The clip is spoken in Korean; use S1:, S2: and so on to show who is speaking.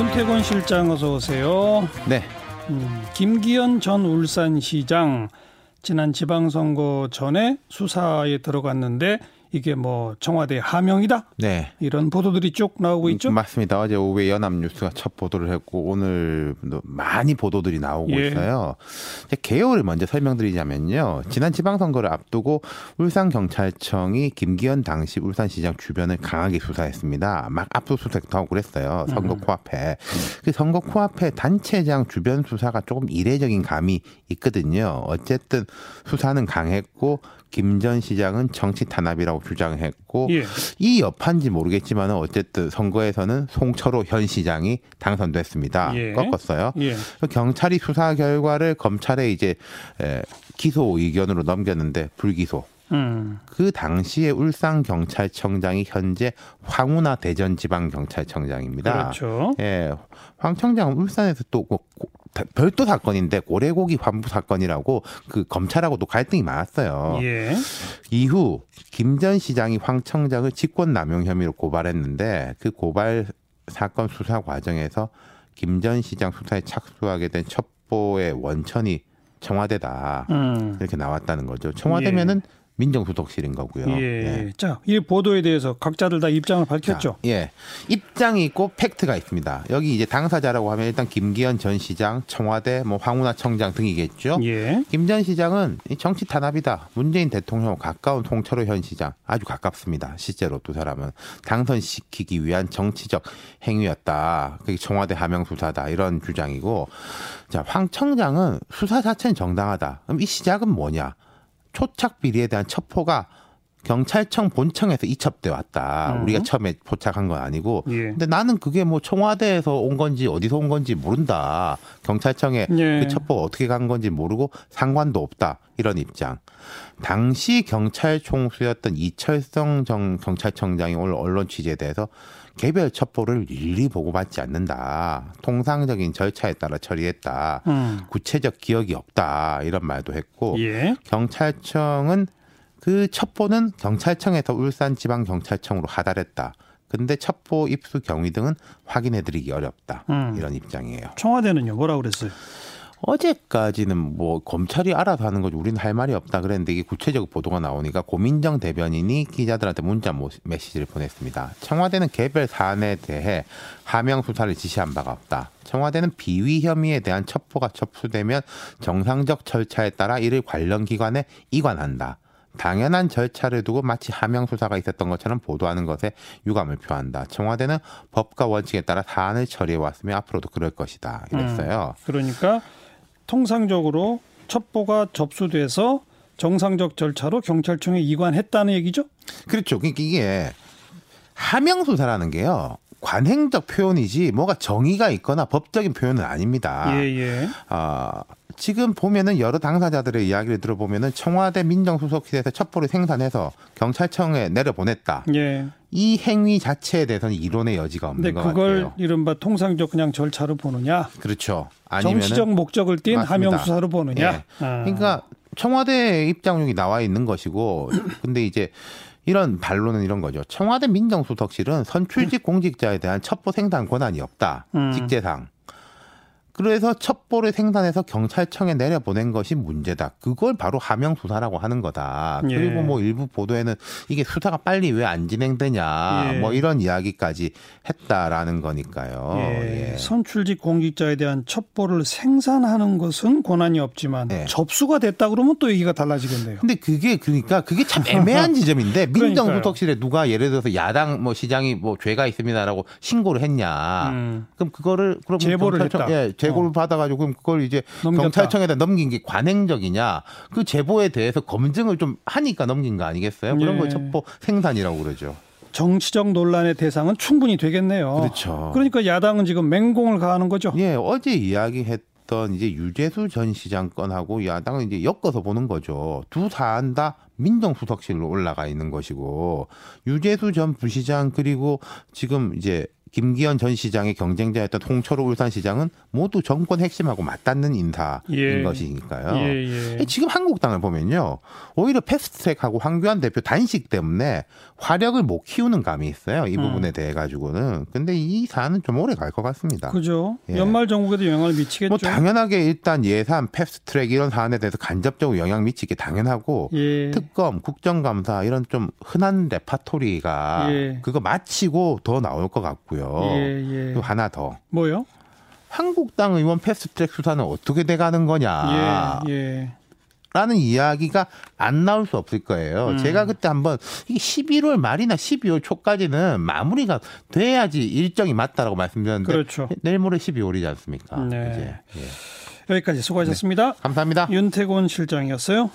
S1: 윤태권 실장 어서 오세요.
S2: 네.
S1: 음, 김기현 전 울산시장 지난 지방선거 전에 수사에 들어갔는데 이게 뭐 청와대 하명이다?
S2: 네.
S1: 이런 보도들이 쭉 나오고 있죠?
S2: 맞습니다. 어제 오후에 연합뉴스가 첫 보도를 했고 오늘 많이 보도들이 나오고
S1: 예.
S2: 있어요. 이제 개요를 먼저 설명드리자면요. 지난 지방선거를 앞두고 울산 경찰청이 김기현 당시 울산시장 주변을 강하게 수사했습니다. 막 압수수색도 하고 그랬어요. 선거 코앞에. 그 선거 코앞에 단체장 주변 수사가 조금 이례적인 감이 있거든요. 어쨌든 수사는 강했고 김 전 시장은 정치 탄압이라고 주장했고
S1: 예.
S2: 이 여파인지 모르겠지만 어쨌든 선거에서는 송철호 현 시장이 당선됐습니다.
S1: 예.
S2: 꺾었어요.
S1: 예.
S2: 경찰이 수사 결과를 검찰에 이제 에, 기소 의견으로 넘겼는데 불기소.
S1: 음.
S2: 그 당시에 울산 경찰청장이 현재 황운하 대전지방 경찰청장입니다.
S1: 그렇죠.
S2: 예, 황 청장은 울산에서 또 별도 사건인데 고래고기 환부 사건이라고 그 검찰하고도 갈등이 많았어요.
S1: 예.
S2: 이후 김 전 시장이 황 청장을 직권남용 혐의로 고발했는데 그 고발 사건 수사 과정에서 김 전 시장 수사에 착수하게 된 첩보의 원천이 청와대다
S1: 음.
S2: 이렇게 나왔다는 거죠. 청와대면은 민정수석실인 거고요.
S1: 예.
S2: 예.
S1: 자, 이 보도에 대해서 각자들 다 입장을 밝혔죠.
S2: 자, 예. 입장이 있고 팩트가 있습니다. 여기 이제 당사자라고 하면 일단 김기현 전 시장, 청와대, 뭐 황운하 청장 등이겠죠.
S1: 예.
S2: 김전 시장은 이 정치 탄압이다. 문재인 대통령 가까운 송철호 현 시장 아주 가깝습니다. 실제로 두 사람은 당선시키기 위한 정치적 행위였다. 그게 청와대 하명 수사다 이런 주장이고, 자 황 청장은 수사 자체는 정당하다. 그럼 이 시작은 뭐냐? 초착 비리에 대한 첩보가 경찰청 본청에서 이첩돼 왔다.
S1: 음.
S2: 우리가 처음에 포착한 건 아니고.
S1: 예.
S2: 근데 나는 그게 뭐 청와대에서 온 건지 어디서 온 건지 모른다. 경찰청에
S1: 예.
S2: 그 첩보가 어떻게 간 건지 모르고 상관도 없다. 이런 입장. 당시 경찰 총수였던 이철성 정, 경찰청장이 오늘 언론 취재에 대해서 개별 첩보를 일일이 보고받지 않는다. 통상적인 절차에 따라 처리했다.
S1: 음.
S2: 구체적 기억이 없다. 이런 말도 했고
S1: 예.
S2: 경찰청은 그 첩보는 경찰청에서 울산지방경찰청으로 하달했다. 근데 첩보 입수 경위 등은 확인해드리기 어렵다.
S1: 음.
S2: 이런 입장이에요.
S1: 청와대는요. 뭐라 그랬어요?
S2: 어제까지는 뭐 검찰이 알아서 하는 거지 우리는 할 말이 없다 그랬는데 이게 구체적 보도가 나오니까 고민정 대변인이 기자들한테 문자 모- 메시지를 보냈습니다. 청와대는 개별 사안에 대해 하명 수사를 지시한 바가 없다. 청와대는 비위 혐의에 대한 첩보가 접수되면 정상적 절차에 따라 이를 관련 기관에 이관한다. 당연한 절차를 두고 마치 하명 수사가 있었던 것처럼 보도하는 것에 유감을 표한다. 청와대는 법과 원칙에 따라 사안을 처리해 왔으며 앞으로도 그럴 것이다. 이랬어요.
S1: 그러니까 통상적으로 첩보가 접수돼서 정상적 절차로 경찰청에 이관했다는 얘기죠?
S2: 그렇죠. 그러니까 이게 하명 수사라는 게요. 관행적 표현이지 뭐가 정의가 있거나 법적인 표현은 아닙니다.
S1: 예, 예.
S2: 아, 지금 보면은 여러 당사자들의 이야기를 들어보면은 청와대 민정수석실에서 첩보를 생산해서 경찰청에 내려보냈다.
S1: 예.
S2: 이 행위 자체에 대해서는 이론의 여지가 없는 것
S1: 그걸
S2: 같아요.
S1: 이른바 통상적 그냥 절차로 보느냐?
S2: 그렇죠. 아니면은
S1: 정치적 목적을 띈
S2: 맞습니다.
S1: 하명 수사로 보느냐?
S2: 예.
S1: 아.
S2: 그러니까 청와대 입장용이 나와 있는 것이고 근데 이제 이런 반론은 이런 거죠. 청와대 민정수석실은 선출직 공직자에 대한 첩보 생산 권한이 없다.
S1: 음.
S2: 직제상. 그래서 첩보를 생산해서 경찰청에 내려보낸 것이 문제다. 그걸 바로 하명 수사라고 하는 거다.
S1: 예.
S2: 그리고 뭐 일부 보도에는 이게 수사가 빨리 왜 안 진행되냐,
S1: 예.
S2: 뭐 이런 이야기까지 했다라는 거니까요.
S1: 예.
S2: 예.
S1: 선출직 공직자에 대한 첩보를 생산하는 것은 권한이 없지만
S2: 예.
S1: 접수가 됐다 그러면 또 얘기가 달라지겠네요.
S2: 근데 그게 그러니까 그게 참 애매한 지점인데. 민정수석실에 누가 예를 들어서 야당 뭐 시장이 뭐 죄가 있습니다라고 신고를 했냐.
S1: 음.
S2: 그럼 그거를 그럼
S1: 제보를 했다.
S2: 예, 제 보를
S1: 어.
S2: 받아가지고 그럼 그걸 이제
S1: 넘겼다.
S2: 경찰청에다 넘긴 게 관행적이냐? 그 제보에 대해서 검증을 좀 하니까 넘긴 거 아니겠어요? 그런
S1: 예.
S2: 걸 첩보 생산이라고 그러죠.
S1: 정치적 논란의 대상은 충분히 되겠네요.
S2: 그렇죠.
S1: 그러니까 야당은 지금 맹공을 가하는 거죠.
S2: 예, 어제 이야기했 던 이제 유재수 전 시장 건하고 야당은 이제 엮어서 보는 거죠. 두 사안 다 민정수석실로 올라가 있는 것이고 유재수 전 부시장 그리고 지금 이제 김기현 전 시장의 경쟁자였던 홍철호 울산시장은 모두 정권 핵심하고 맞닿는 인사인
S1: 예.
S2: 것이니까요.
S1: 예, 예.
S2: 지금 한국당을 보면요. 오히려 패스트트랙하고 황교안 대표 단식 때문에 화력을 못 키우는 감이 있어요. 이
S1: 음.
S2: 부분에 대해 가지고는. 근데 이 사안은 좀 오래 갈 것 같습니다.
S1: 그죠.
S2: 예.
S1: 연말 정국에도 영향을 미치겠죠.
S2: 뭐 당연하게 일단 예산, 패스트트랙 이런 사안에 대해서 간접적으로 영향 미치기 당연하고
S1: 예.
S2: 특검, 국정감사 이런 좀 흔한 레파토리가
S1: 예.
S2: 그거 마치고 더 나올 것 같고요.
S1: 예, 예.
S2: 그리고 하나 더.
S1: 뭐요?
S2: 한국당 의원 패스트트랙 수사는 어떻게 돼가는 거냐.
S1: 예, 예.
S2: 라는 이야기가 안 나올 수 없을 거예요.
S1: 음.
S2: 제가 그때 한번 이게 11월 말이나 12월 초까지는 마무리가 돼야지 일정이 맞다라고 말씀드렸는데
S1: 그렇죠.
S2: 내일 모레 12월이지 않습니까?
S1: 네.
S2: 이제. 예.
S1: 여기까지 수고하셨습니다.
S2: 감사합니다.
S1: 윤태곤 실장이었어요.